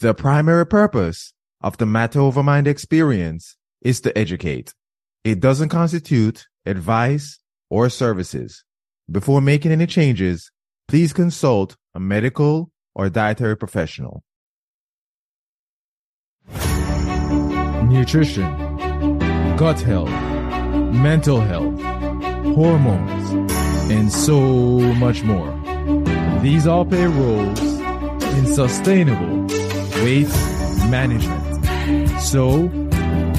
The primary purpose of the Matter Over Mind experience is to educate. It doesn't constitute advice or services. Before making any changes, please consult a medical or dietary professional. Nutrition, gut health, mental health, hormones, and so much more. These all play roles in sustainable weight management. So,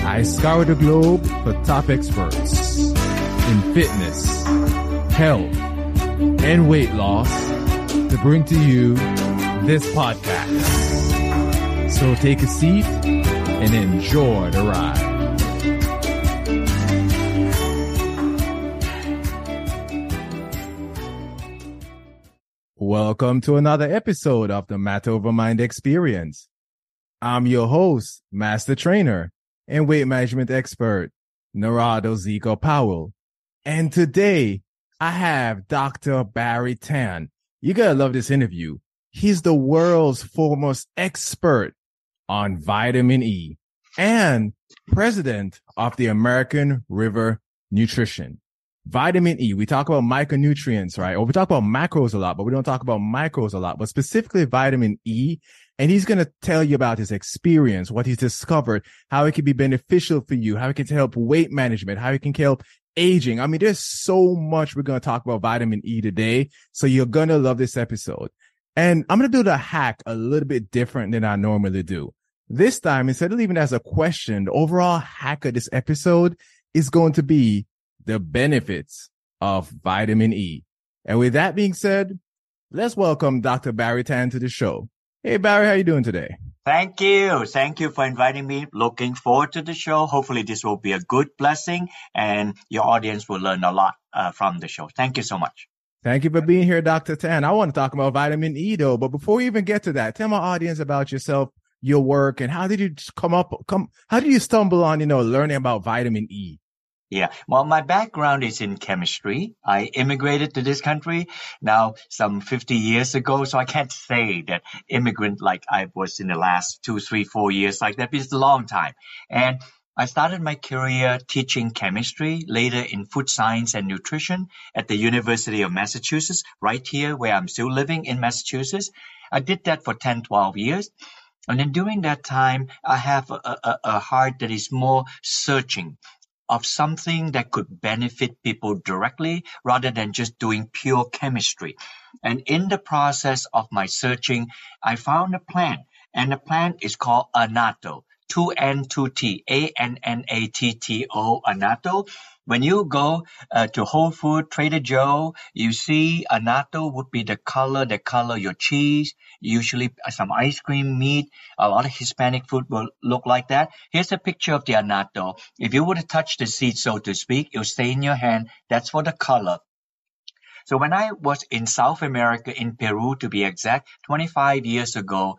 I scour the globe for top experts in fitness, health, and weight loss to bring to you this podcast. So take a seat and enjoy the ride. Welcome to another episode of the Matter Over Mind Experience. I'm your host, Master Trainer, and weight management expert, Narado Zeco Powell. And today I have Dr. Barrie Tan. You gotta love this interview. He's the world's foremost expert on vitamin E and president of the American River Nutrition vitamin E, we talk about micronutrients, right? Or we talk about macros a lot, but we don't talk about micros a lot, but specifically vitamin E. And he's going to tell you about his experience, what he's discovered, how it can be beneficial for you, how it can help weight management, how it can help aging. I mean, there's so much we're going to talk about vitamin E today. So you're going to love this episode. And I'm going to do the hack a little bit different than I normally do. This time, instead of leaving as a question, the overall hack of this episode is going to be the benefits of vitamin E. And with that being said, let's welcome Dr. Barrie Tan to the show. Hey, Barrie, how you doing today? Thank you. Thank you for inviting me. Looking forward to the show. Hopefully this will be a good blessing and your audience will learn a lot uh, from the show. Thank you so much. Thank you for being here, Dr. Tan. I want to talk about vitamin E though, but before we even get to that, tell my audience about yourself, your work, and how did you come up, come, how did you stumble on, you know, learning about vitamin E? Yeah. Well, my background is in chemistry. I immigrated to this country now some 50 years ago. So I can't say that immigrant like I was in the last two, three, four years like that. It's a long time. And I started my career teaching chemistry, later in food science and nutrition at the University of Massachusetts, right here where I'm still living in Massachusetts. I did that for 10, 12 years. And then during that time, I have a, a, a heart that is more searching of something that could benefit people directly rather than just doing pure chemistry. And in the process of my searching, I found a plant and the plant is called annatto. 2N, 2T, A-N-N-A-T-T-O, annatto. When you go uh, to Whole Food, Trader Joe, you see annatto would be the color that color your cheese, usually some ice cream, meat. A lot of Hispanic food will look like that. Here's a picture of the annatto. If you were to touch the seed, so to speak, it'll stay in your hand. That's for the color. So when I was in South America, in Peru to be exact, 25 years ago,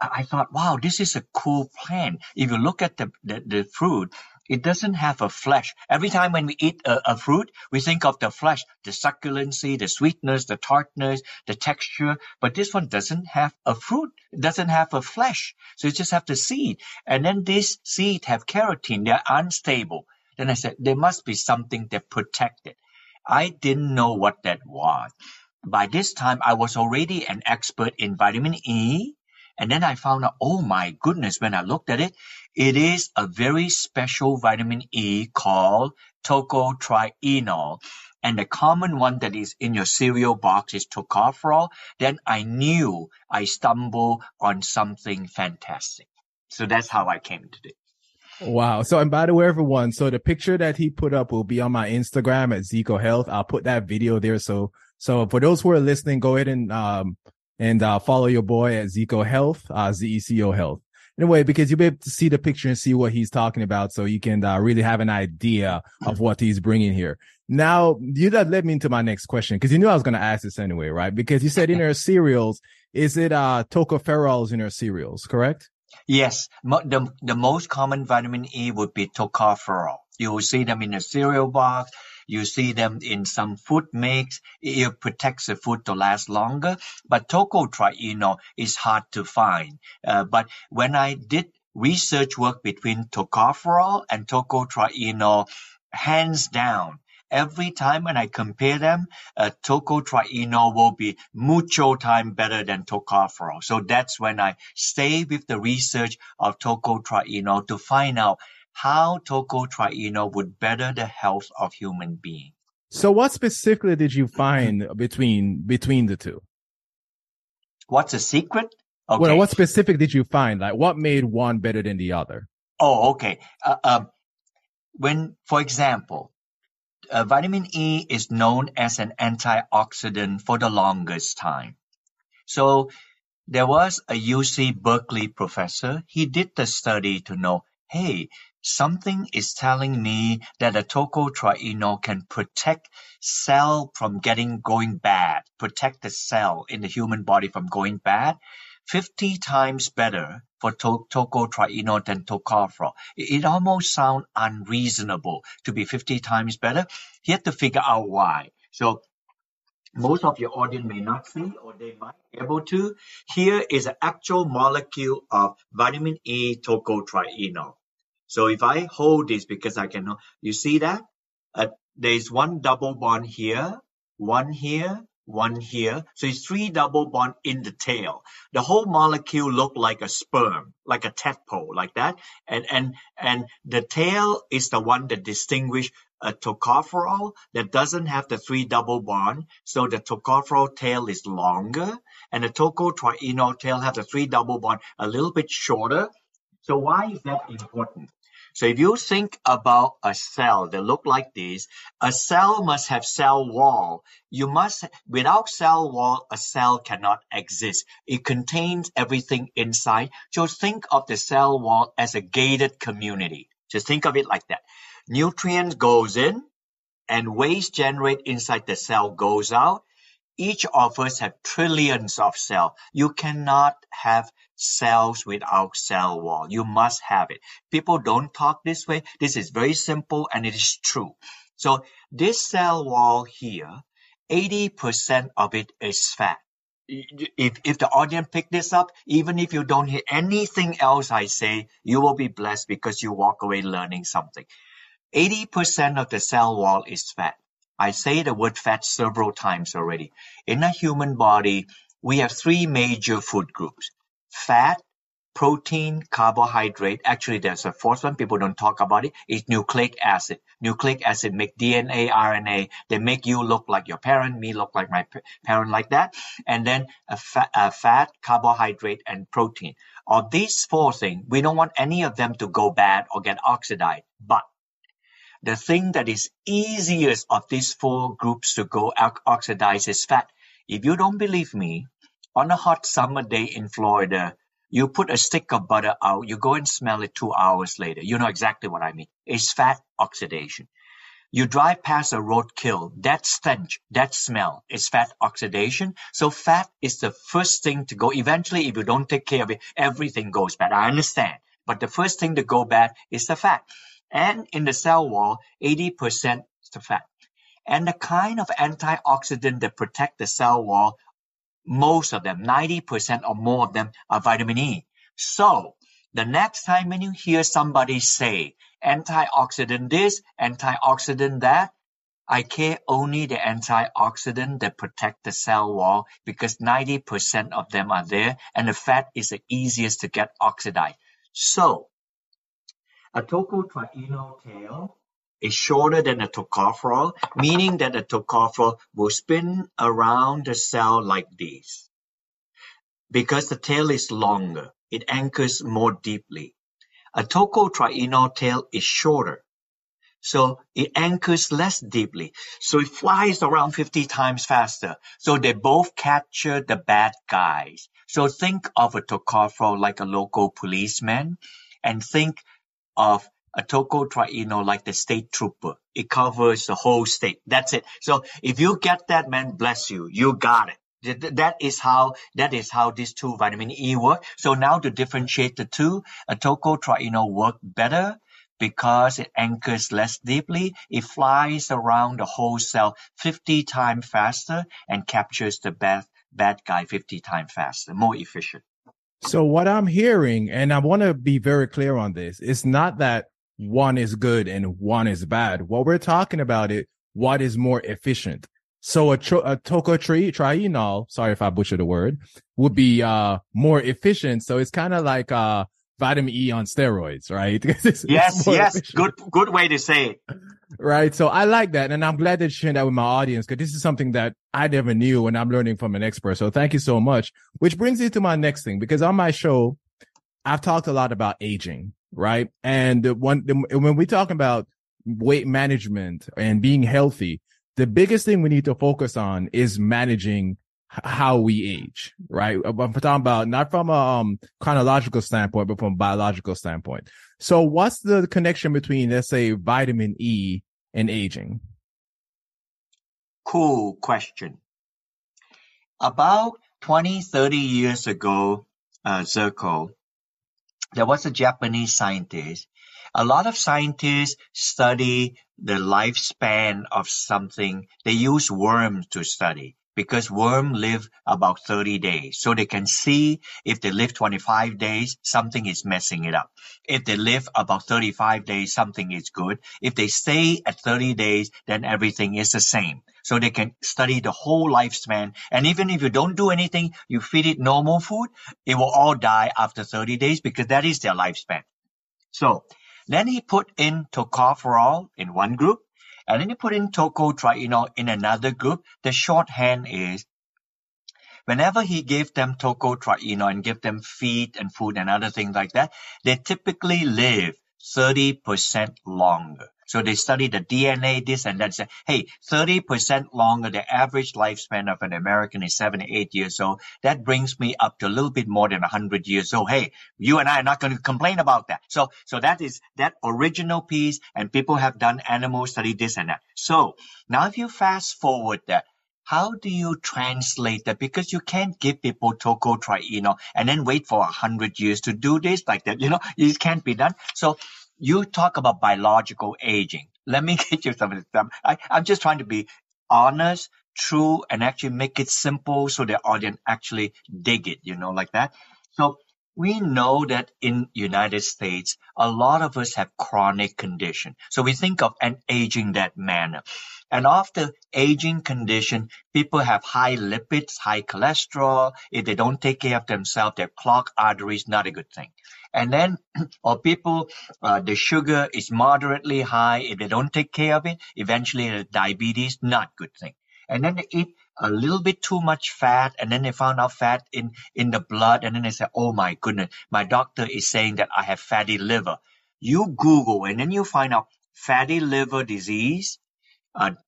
I thought, wow, this is a cool plant. If you look at the, the, the fruit, it doesn't have a flesh. Every time when we eat a, a, fruit, we think of the flesh, the succulency, the sweetness, the tartness, the texture. But this one doesn't have a fruit. It doesn't have a flesh. So you just have the seed. And then these seed have carotene. They're unstable. Then I said, there must be something that protect it. I didn't know what that was. By this time, I was already an expert in vitamin E. And then I found out, oh my goodness, when I looked at it, it is a very special vitamin E called tocotrienol. And the common one that is in your cereal box is tocopherol. Then I knew I stumbled on something fantastic. So that's how I came to it. Wow. So, and by the way, everyone, so the picture that he put up will be on my Instagram at Zeco Health. I'll put that video there. So, so for those who are listening, go ahead and, um, and, uh, follow your boy at Zeco Health, uh, Z-E-C-O Health in a way because you'll be able to see the picture and see what he's talking about so you can uh, really have an idea of what he's bringing here. Now you that led me into my next question because you knew i was going to ask this anyway right? Because you said in our cereals is it uh tocopherols in our cereals correct? Yes. The, the most common vitamin e would be tocopherol you will see them in a cereal box You see them in some food mix. It protects the food to last longer. But tocotrienol is hard to find. Uh, but when I did research work between tocopherol and tocotrienol, hands down, every time when I compare them, uh, tocotrienol will be mucho time better than tocopherol. So that's when I stay with the research of tocotrienol to find out how tocotrienol would better the health of human beings. So what specifically did you find between between the two? What's a secret? Okay. Well, what specific did you find? Like what made one better than the other? Oh, okay. Uh, um, when, for example, uh, vitamin E is known as an antioxidant for the longest time. So there was a UC Berkeley professor. He did the study to know, hey, something is telling me that a tocotrienol can protect cell from getting going bad, protect the cell in the human body from going bad. 50 times better for to- tocotrienol than tocopherol. It, it almost sounds unreasonable to be 50 times better. You have to figure out why. So most of your audience may not see or they might be able to. Here is an actual molecule of vitamin E tocotrienol. So if I hold this because I can, you see that? Uh, there is one double bond here, one here, one here. So it's three double bond in the tail. The whole molecule look like a sperm, like a tadpole, like that. And and and the tail is the one that distinguish a tocopherol that doesn't have the three double bond. So the tocopherol tail is longer, and the tocotrienol tail have the three double bond a little bit shorter. So why is that important? So if you think about a cell that look like this, a cell must have cell wall. You must, without cell wall, a cell cannot exist. It contains everything inside. Just think of the cell wall as a gated community. Just think of it like that. Nutrients goes in and waste generated inside the cell goes out. Each of us have trillions of cells. You cannot have cells without cell wall. You must have it. People don't talk this way. This is very simple and it is true. So this cell wall here, 80% of it is fat. If, if the audience pick this up, even if you don't hear anything else I say, you will be blessed because you walk away learning something. 80% of the cell wall is fat. I say the word fat several times already. In a human body, we have three major food groups fat, protein, carbohydrate. Actually, there's a fourth one. People don't talk about it. It's nucleic acid. Nucleic acid make DNA, RNA. They make you look like your parent, me look like my parent, like that. And then a fat, a fat, carbohydrate, and protein. Of these four things, we don't want any of them to go bad or get oxidized. But the thing that is easiest of these four groups to go oxidize is fat. If you don't believe me, on a hot summer day in Florida, you put a stick of butter out, you go and smell it two hours later. You know exactly what I mean. It's fat oxidation. You drive past a roadkill, that stench, that smell is fat oxidation. So fat is the first thing to go. Eventually, if you don't take care of it, everything goes bad. I understand. But the first thing to go bad is the fat. And in the cell wall, 80% is the fat. And the kind of antioxidant that protect the cell wall most of them, 90% or more of them are vitamin E. So the next time when you hear somebody say antioxidant this, antioxidant that, I care only the antioxidant that protect the cell wall because 90% of them are there and the fat is the easiest to get oxidized. So a tocotrienol tail is shorter than a tocopherol, meaning that a tocopherol will spin around the cell like this. Because the tail is longer, it anchors more deeply. A tocotrienol tail is shorter, so it anchors less deeply. So it flies around 50 times faster. So they both capture the bad guys. So think of a tocopherol like a local policeman and think of a tocotrienol like the state trooper. It covers the whole state. That's it. So if you get that, man, bless you. You got it. That is how that is how these two vitamin E work. So now to differentiate the two, a tocotrienol work better because it anchors less deeply, it flies around the whole cell 50 times faster and captures the bad, bad guy 50 times faster, more efficient. So what I'm hearing, and I want to be very clear on this, it's not that one is good and one is bad. What we're talking about it, what is more efficient. So a, tro- a tocotree trienol, sorry if I butchered the word, would be uh more efficient. So it's kind of like uh vitamin E on steroids, right? yes, yes, efficient. good good way to say it. Right. So I like that. And I'm glad that you shared that with my audience because this is something that I never knew and I'm learning from an expert. So thank you so much. Which brings me to my next thing because on my show, I've talked a lot about aging, right? And when, when we talk about weight management and being healthy, the biggest thing we need to focus on is managing how we age, right? I'm talking about not from a um, chronological standpoint, but from a biological standpoint. So what's the connection between, let's say, vitamin E and aging? Cool question. About 20, 30 years ago, uh, Zirko, there was a Japanese scientist a lot of scientists study the lifespan of something. They use worms to study because worms live about 30 days. So they can see if they live 25 days, something is messing it up. If they live about 35 days, something is good. If they stay at 30 days, then everything is the same. So they can study the whole lifespan. And even if you don't do anything, you feed it normal food, it will all die after 30 days because that is their lifespan. So then he put in tocopherol in one group, and then you put in tocotrienol in another group. The shorthand is whenever he gave them tocotrienol and give them feed and food and other things like that, they typically live 30% longer. So they study the DNA, this and that. Say, hey, 30% longer. The average lifespan of an American is 78 years old. That brings me up to a little bit more than 100 years old. Hey, you and I are not going to complain about that. So, so that is that original piece. And people have done animal study, this and that. So now if you fast forward that, how do you translate that? Because you can't give people tocotrienol and then wait for a hundred years to do this like that. You know, it can't be done. So you talk about biological aging. Let me get you some of this. I, I'm just trying to be honest, true, and actually make it simple so the audience actually dig it, you know, like that. So we know that in United States, a lot of us have chronic condition. So we think of an aging that manner. And after aging condition, people have high lipids, high cholesterol. If they don't take care of themselves, their clogged arteries, not a good thing. And then, or people, uh, the sugar is moderately high. If they don't take care of it, eventually diabetes, not good thing. And then they eat a little bit too much fat and then they found out fat in, in the blood and then they said, oh my goodness, my doctor is saying that I have fatty liver. You Google and then you find out fatty liver disease,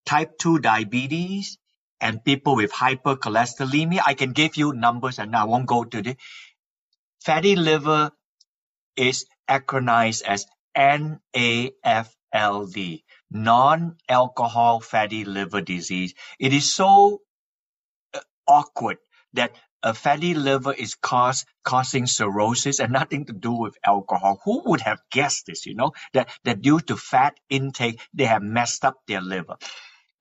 type 2 diabetes, and people with hypercholesterolemia. I can give you numbers and I won't go to the fatty liver is acronized as NAFLD, non-alcohol fatty liver disease. It is so uh, awkward that a fatty liver is cause, causing cirrhosis and nothing to do with alcohol. Who would have guessed this, you know, that, that due to fat intake, they have messed up their liver.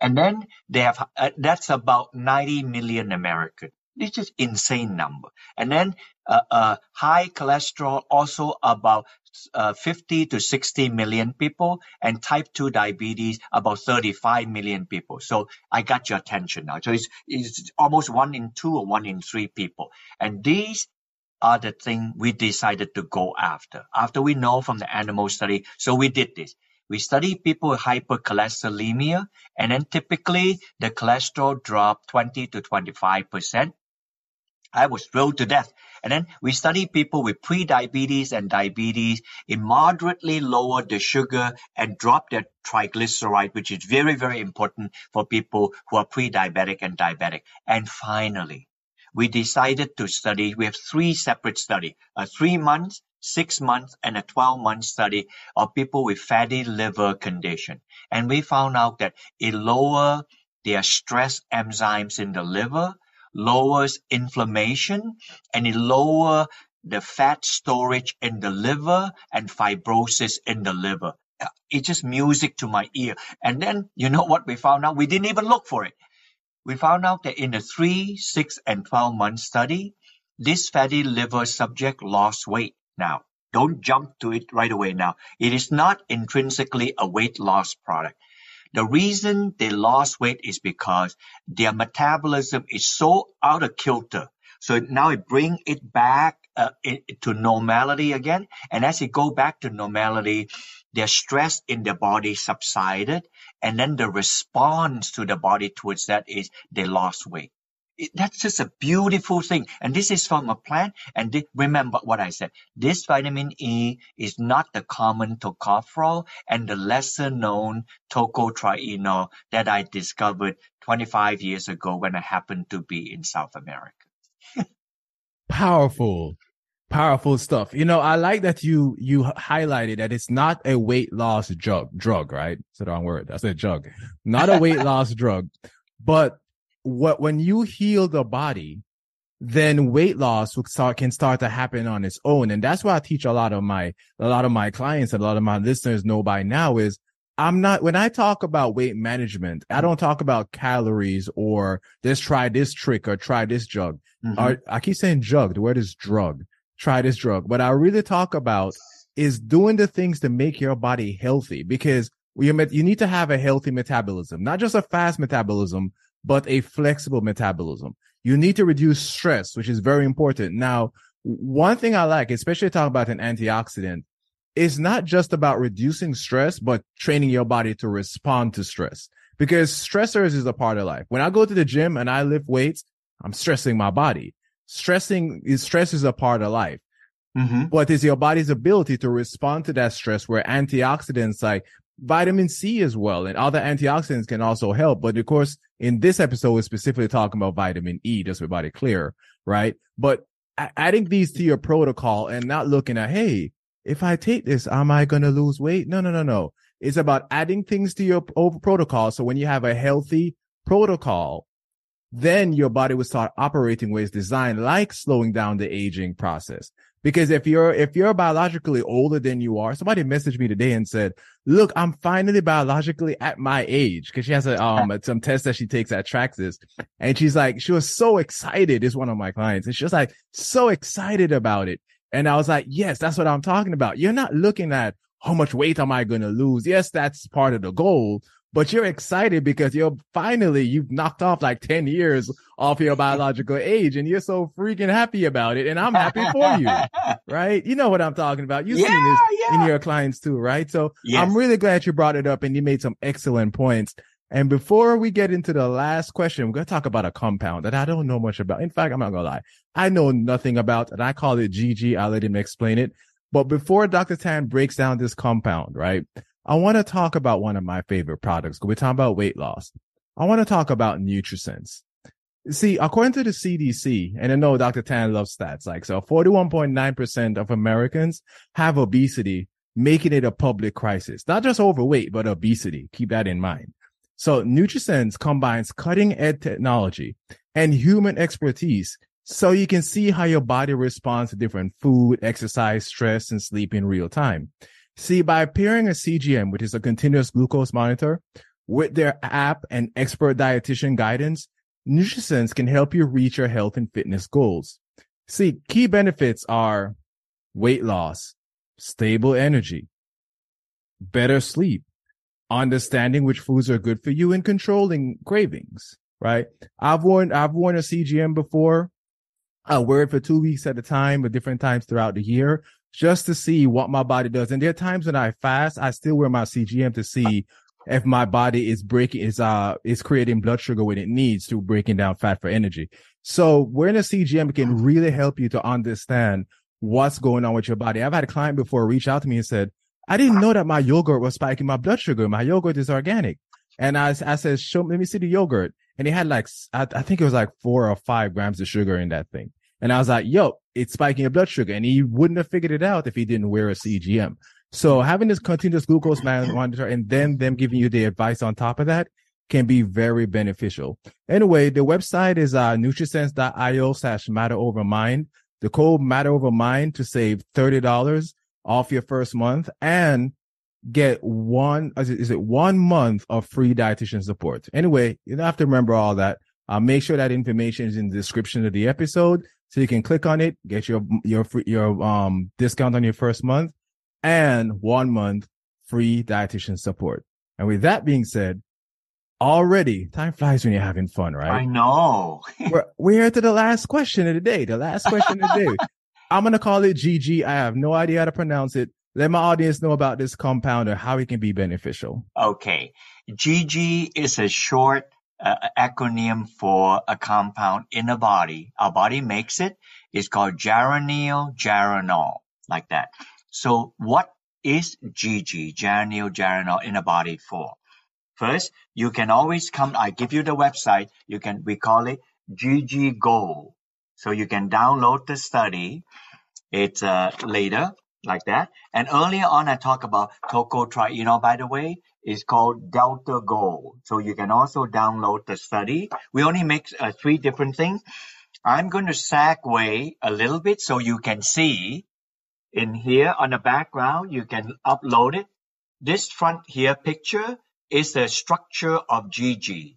And then they have, uh, that's about 90 million Americans. It's just insane number. And then uh, uh, high cholesterol also about uh, 50 to 60 million people and type 2 diabetes about 35 million people. So I got your attention now. So it's, it's almost one in two or one in three people. And these are the thing we decided to go after. After we know from the animal study, so we did this. We study people with hypercholesterolemia, and then typically the cholesterol dropped 20 to 25 percent I was thrilled to death. And then we studied people with pre-diabetes and diabetes. It moderately lowered the sugar and dropped their triglyceride, which is very, very important for people who are pre-diabetic and diabetic. And finally, we decided to study. We have three separate study, a three months, six months, and a 12 month study of people with fatty liver condition. And we found out that it lower their stress enzymes in the liver lowers inflammation and it lower the fat storage in the liver and fibrosis in the liver. It's just music to my ear. And then you know what we found out? We didn't even look for it. We found out that in the three, six, and 12 month study, this fatty liver subject lost weight. Now, don't jump to it right away now. It is not intrinsically a weight loss product. The reason they lost weight is because their metabolism is so out of kilter. So now it bring it back uh, it, to normality again. And as it go back to normality, their stress in the body subsided. And then the response to the body towards that is they lost weight. It, that's just a beautiful thing. And this is from a plant. And th- remember what I said. This vitamin E is not the common tocopherol and the lesser known tocotrienol that I discovered 25 years ago when I happened to be in South America. Powerful. Powerful stuff. You know, I like that you you highlighted that it's not a weight loss drug drug, right? It's the wrong word. I said drug. Not a weight loss drug. But what when you heal the body, then weight loss will start, can start to happen on its own. And that's why I teach a lot of my, a lot of my clients and a lot of my listeners know by now is I'm not, when I talk about weight management, I don't talk about calories or just try this trick or try this drug. Mm-hmm. Or, I keep saying drug. The word is drug. Try this drug. What I really talk about is doing the things to make your body healthy because you need to have a healthy metabolism, not just a fast metabolism, but a flexible metabolism. You need to reduce stress, which is very important. Now, one thing I like, especially talking about an antioxidant, is not just about reducing stress, but training your body to respond to stress because stressors is a part of life. When I go to the gym and I lift weights, I'm stressing my body. Stressing is stress is a part of life. Mm-hmm. But it's your body's ability to respond to that stress where antioxidants like vitamin C as well and other antioxidants can also help. But of course, in this episode, we're specifically talking about vitamin E, just so everybody clear, right? But adding these to your protocol and not looking at, hey, if I take this, am I going to lose weight? No, no, no, no. It's about adding things to your protocol. So when you have a healthy protocol, then your body will start operating ways designed like slowing down the aging process. Because if you're, if you're biologically older than you are, somebody messaged me today and said, look, I'm finally biologically at my age. Cause she has a, um, some test that she takes at this. And she's like, she was so excited. Is one of my clients. And she was like, so excited about it. And I was like, yes, that's what I'm talking about. You're not looking at how much weight am I going to lose? Yes, that's part of the goal, but you're excited because you're finally, you've knocked off like 10 years off your biological age and you're so freaking happy about it. And I'm happy for you, right? You know what I'm talking about. You've yeah, seen this yeah. in your clients too, right? So yes. I'm really glad you brought it up and you made some excellent points. And before we get into the last question, we're going to talk about a compound that I don't know much about. In fact, I'm not going to lie. I know nothing about and I call it GG. I'll let him explain it. But before Dr. Tan breaks down this compound, right? I want to talk about one of my favorite products. We're talking about weight loss. I want to talk about NutriSense. See, according to the CDC, and I know Dr. Tan loves stats, like so 41.9% of Americans have obesity, making it a public crisis. Not just overweight, but obesity. Keep that in mind. So NutriSense combines cutting edge technology and human expertise so you can see how your body responds to different food, exercise, stress, and sleep in real time. See, by pairing a CGM, which is a continuous glucose monitor, with their app and expert dietitian guidance, NutriSense can help you reach your health and fitness goals. See, key benefits are weight loss, stable energy, better sleep, understanding which foods are good for you and controlling cravings, right? I've worn, I've worn a CGM before. I wear it for two weeks at a time, at different times throughout the year just to see what my body does. And there are times when I fast, I still wear my CGM to see if my body is breaking, is, uh, is creating blood sugar when it needs to breaking down fat for energy. So wearing a CGM can really help you to understand what's going on with your body. I've had a client before reach out to me and said, I didn't know that my yogurt was spiking my blood sugar. My yogurt is organic. And I, I said, show, let me see the yogurt. And it had like, I, I think it was like four or five grams of sugar in that thing. And I was like, yo, it's spiking your blood sugar. And he wouldn't have figured it out if he didn't wear a CGM. So having this continuous glucose monitor and then them giving you the advice on top of that can be very beneficial. Anyway, the website is uh, nutrisense.io slash matter over mind. the code matter over mind to save $30 off your first month and get one, is it one month of free dietitian support? Anyway, you don't have to remember all that. Uh, make sure that information is in the description of the episode so you can click on it, get your, your free, your, um, discount on your first month and one month free dietitian support. And with that being said, already time flies when you're having fun, right? I know. we're, we're to the last question of the day. The last question of the day. I'm going to call it GG. I have no idea how to pronounce it. Let my audience know about this compound or how it can be beneficial. Okay. GG is a short uh, acronym for a compound in the body. Our body makes it. It's called geranylgeraniol, like that. So what is GG, geranylgeraniol in a body for? First, you can always come, I give you the website. You can, we call it GG Go. So you can download the study. It's uh, later like that. And earlier on, I talked about tocotrienol, by the way, is called Delta Gold. So you can also download the study. We only make uh, three different things. I'm going to segue a little bit so you can see in here on the background, you can upload it. This front here picture is the structure of GG.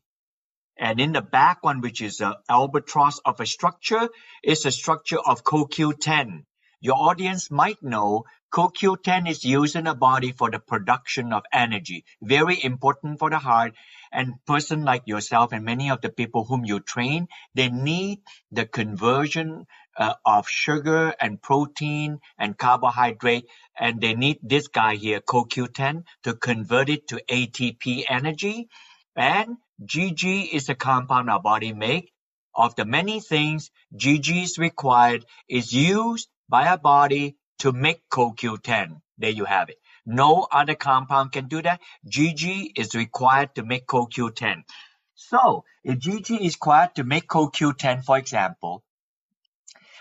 And in the back one, which is the albatross of a structure, is the structure of CoQ10. Your audience might know CoQ10 is used in the body for the production of energy. Very important for the heart. And person like yourself and many of the people whom you train, they need the conversion uh, of sugar and protein and carbohydrate. And they need this guy here, CoQ10, to convert it to ATP energy. And GG is a compound our body make. Of the many things GG is required, is used by a body to make CoQ10. There you have it. No other compound can do that. GG is required to make CoQ10. So if GG is required to make CoQ10, for example,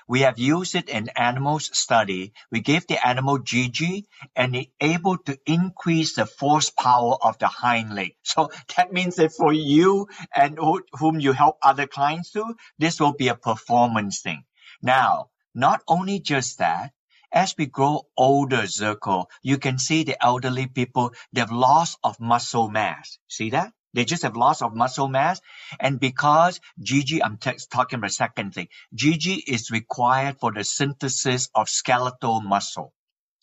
we have used it in animals study. We gave the animal GG and it able to increase the force power of the hind leg. So that means that for you and whom you help other clients to, this will be a performance thing. Now, not only just that, as we grow older, Zirko, you can see the elderly people, they've loss of muscle mass. See that? They just have loss of muscle mass. And because GG, I'm t- talking about second thing, GG is required for the synthesis of skeletal muscle.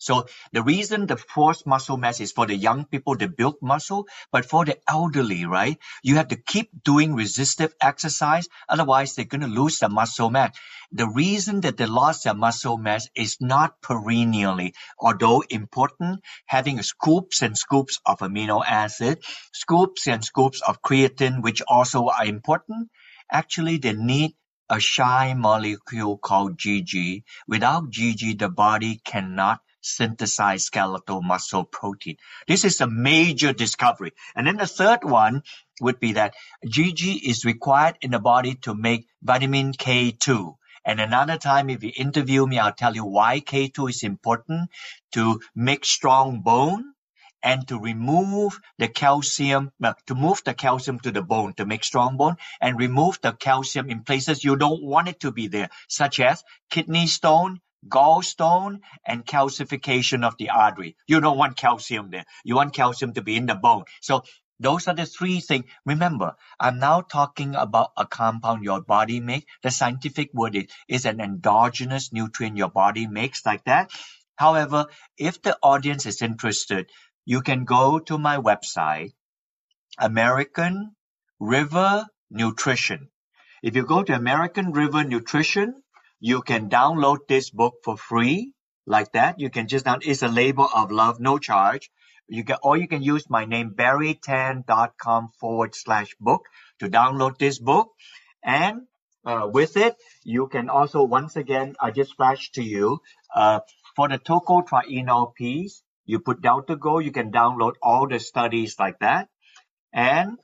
So the reason the forced muscle mass is for the young people to build muscle, but for the elderly, right? You have to keep doing resistive exercise. Otherwise, they're going to lose their muscle mass. The reason that they lost their muscle mass is not perennially, although important, having scoops and scoops of amino acid, scoops and scoops of creatine, which also are important. Actually, they need a shy molecule called GG. Without GG, the body cannot synthesize skeletal muscle protein. This is a major discovery. And then the third one would be that GG is required in the body to make vitamin K2. And another time, if you interview me, I'll tell you why K2 is important to make strong bone and to remove the calcium, to move the calcium to the bone to make strong bone and remove the calcium in places you don't want it to be there, such as kidney stone, gallstone and calcification of the artery. You don't want calcium there. You want calcium to be in the bone. So those are the three things. Remember, I'm now talking about a compound your body makes. The scientific word is, is an endogenous nutrient your body makes like that. However, if the audience is interested, you can go to my website, American River Nutrition. If you go to American River Nutrition, you can download this book for free like that. You can just down, it's a label of love, no charge. You can, or you can use my name, barrietan.com forward slash book to download this book. And uh, with it, you can also, once again, I just flashed to you, uh, for the tocotrienol piece, you put down to Go, you can download all the studies like that. And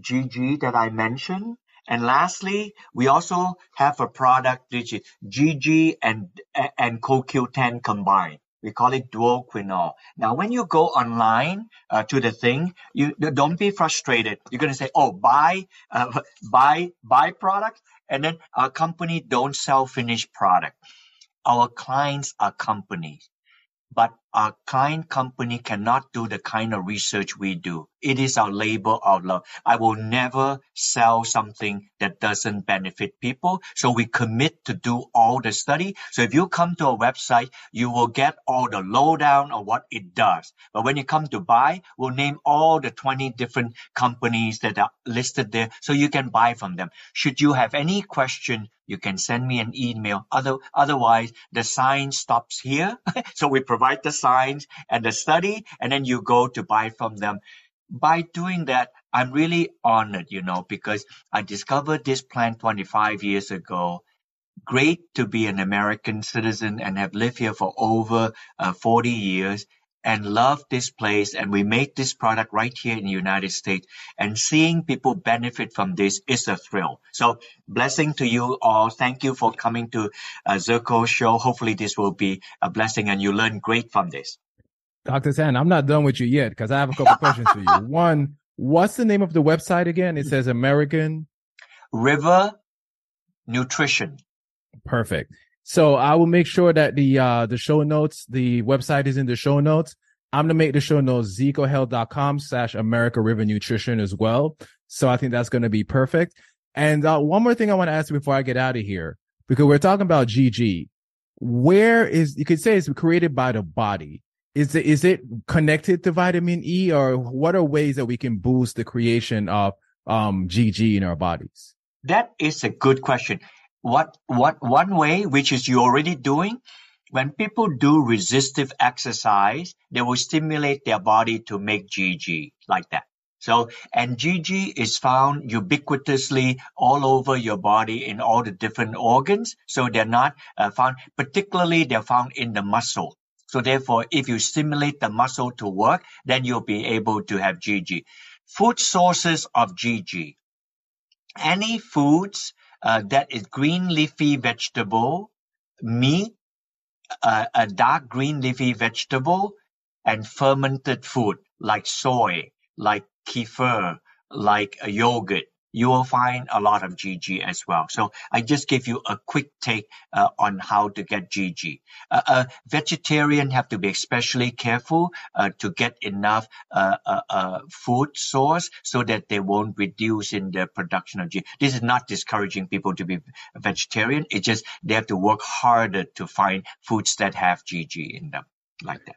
GG that I mentioned, and lastly, we also have a product which is GG and and CoQ10 combined. We call it duoquinol. Now, when you go online uh, to the thing, you don't be frustrated. You're going to say, "Oh, buy, uh, buy, buy product," and then our company don't sell finished product. Our clients are companies but our kind company cannot do the kind of research we do. It is our labor of love. I will never sell something that doesn't benefit people. So we commit to do all the study. So if you come to a website, you will get all the lowdown of what it does. But when you come to buy, we'll name all the 20 different companies that are listed there so you can buy from them. Should you have any question, you can send me an email. Other, otherwise, the sign stops here. so we provide the signs and the study, and then you go to buy from them. By doing that, I'm really honored, you know, because I discovered this plant 25 years ago. Great to be an American citizen and have lived here for over uh, 40 years and love this place and we make this product right here in the United States and seeing people benefit from this is a thrill. So blessing to you all. Thank you for coming to uh, Zirco show. Hopefully this will be a blessing and you learn great from this. Dr. Tan, I'm not done with you yet because I have a couple questions for you. One, what's the name of the website again? It says American River Nutrition. Perfect. So I will make sure that the uh the show notes, the website is in the show notes. I'm gonna make the show notes zecohealth.com slash America River Nutrition as well. So I think that's gonna be perfect. And uh, one more thing I want to ask you before I get out of here, because we're talking about GG. Where is you could say it's created by the body is it is it connected to vitamin E or what are ways that we can boost the creation of um, GG in our bodies? That is a good question. What what one way, which is you already doing, when people do resistive exercise, they will stimulate their body to make GG like that. So, and GG is found ubiquitously all over your body in all the different organs. So they're not uh, found, particularly they're found in the muscle. So therefore, if you stimulate the muscle to work, then you'll be able to have GG. Food sources of GG. Any foods uh, that is green leafy vegetable, meat, uh, a dark green leafy vegetable, and fermented food like soy, like kefir, like a yogurt you will find a lot of GG as well. So I just give you a quick take uh, on how to get GG. Uh, a vegetarian have to be especially careful uh, to get enough uh, uh, uh, food source so that they won't reduce in the production of GG. This is not discouraging people to be vegetarian. It's just they have to work harder to find foods that have GG in them like that.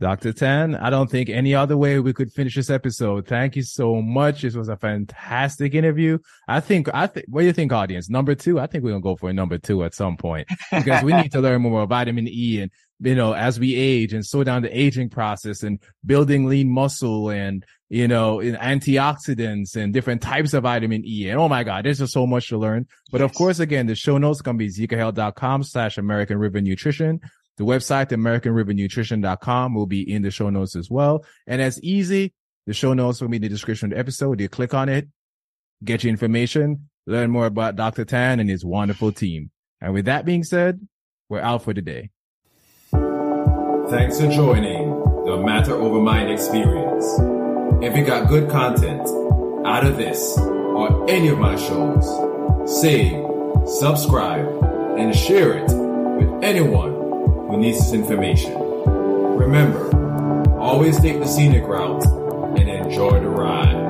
Dr. Tan, I don't think any other way we could finish this episode. Thank you so much. This was a fantastic interview. I think, I think, what do you think, audience? Number two? I think we're going to go for a number two at some point because we need to learn more about vitamin E and, you know, as we age and slow down the aging process and building lean muscle and, you know, in antioxidants and different types of vitamin E. And oh my God, there's just so much to learn. But yes. of course, again, the show notes can be zecohealth.com slash American River Nutrition. The website, AmericanRiverNutrition.com will be in the show notes as well. And as easy, the show notes will be in the description of the episode. You click on it, get your information, learn more about Dr. Tan and his wonderful team. And with that being said, we're out for today. Thanks for joining the Matter Over Mind experience. If you got good content out of this or any of my shows, save, subscribe, and share it with anyone who needs this information. Remember, always take the scenic route and enjoy the ride.